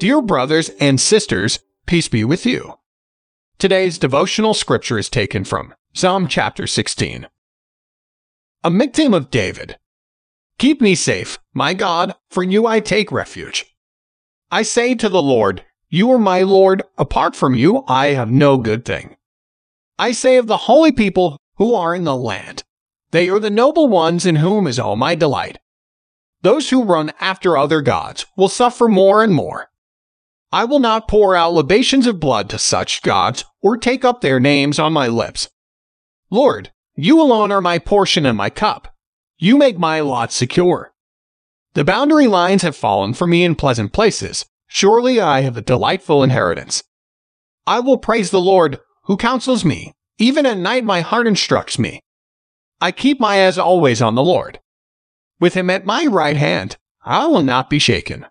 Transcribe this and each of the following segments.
Dear brothers and sisters, peace be with you. Today's devotional scripture is taken from Psalm chapter 16. A Michtam of David. Keep me safe, my God, for you I take refuge. I say to the Lord, You are my Lord, apart from you I have no good thing. I say of the holy people who are in the land, They are the noble ones in whom is all my delight. Those who run after other gods will suffer more and more. I will not pour out libations of blood to such gods or take up their names on my lips. Lord, you alone are my portion and my cup. You make my lot secure. The boundary lines have fallen for me in pleasant places. Surely I have a delightful inheritance. I will praise the Lord, who counsels me. Even at night my heart instructs me. I keep my eyes always on the Lord. With him at my right hand, I will not be shaken.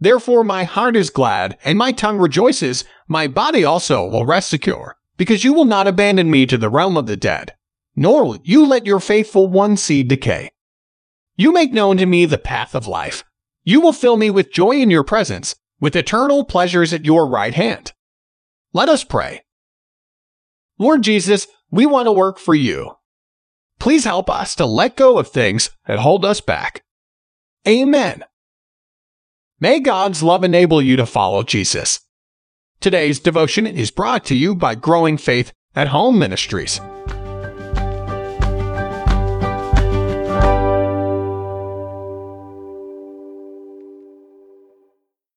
Therefore my heart is glad, and my tongue rejoices, my body also will rest secure, because you will not abandon me to the realm of the dead, nor will you let your faithful one seed decay. You make known to me the path of life. You will fill me with joy in your presence, with eternal pleasures at your right hand. Let us pray. Lord Jesus, we want to work for you. Please help us to let go of things that hold us back. Amen. May God's love enable you to follow Jesus. Today's devotion is brought to you by Growing Faith at Home Ministries.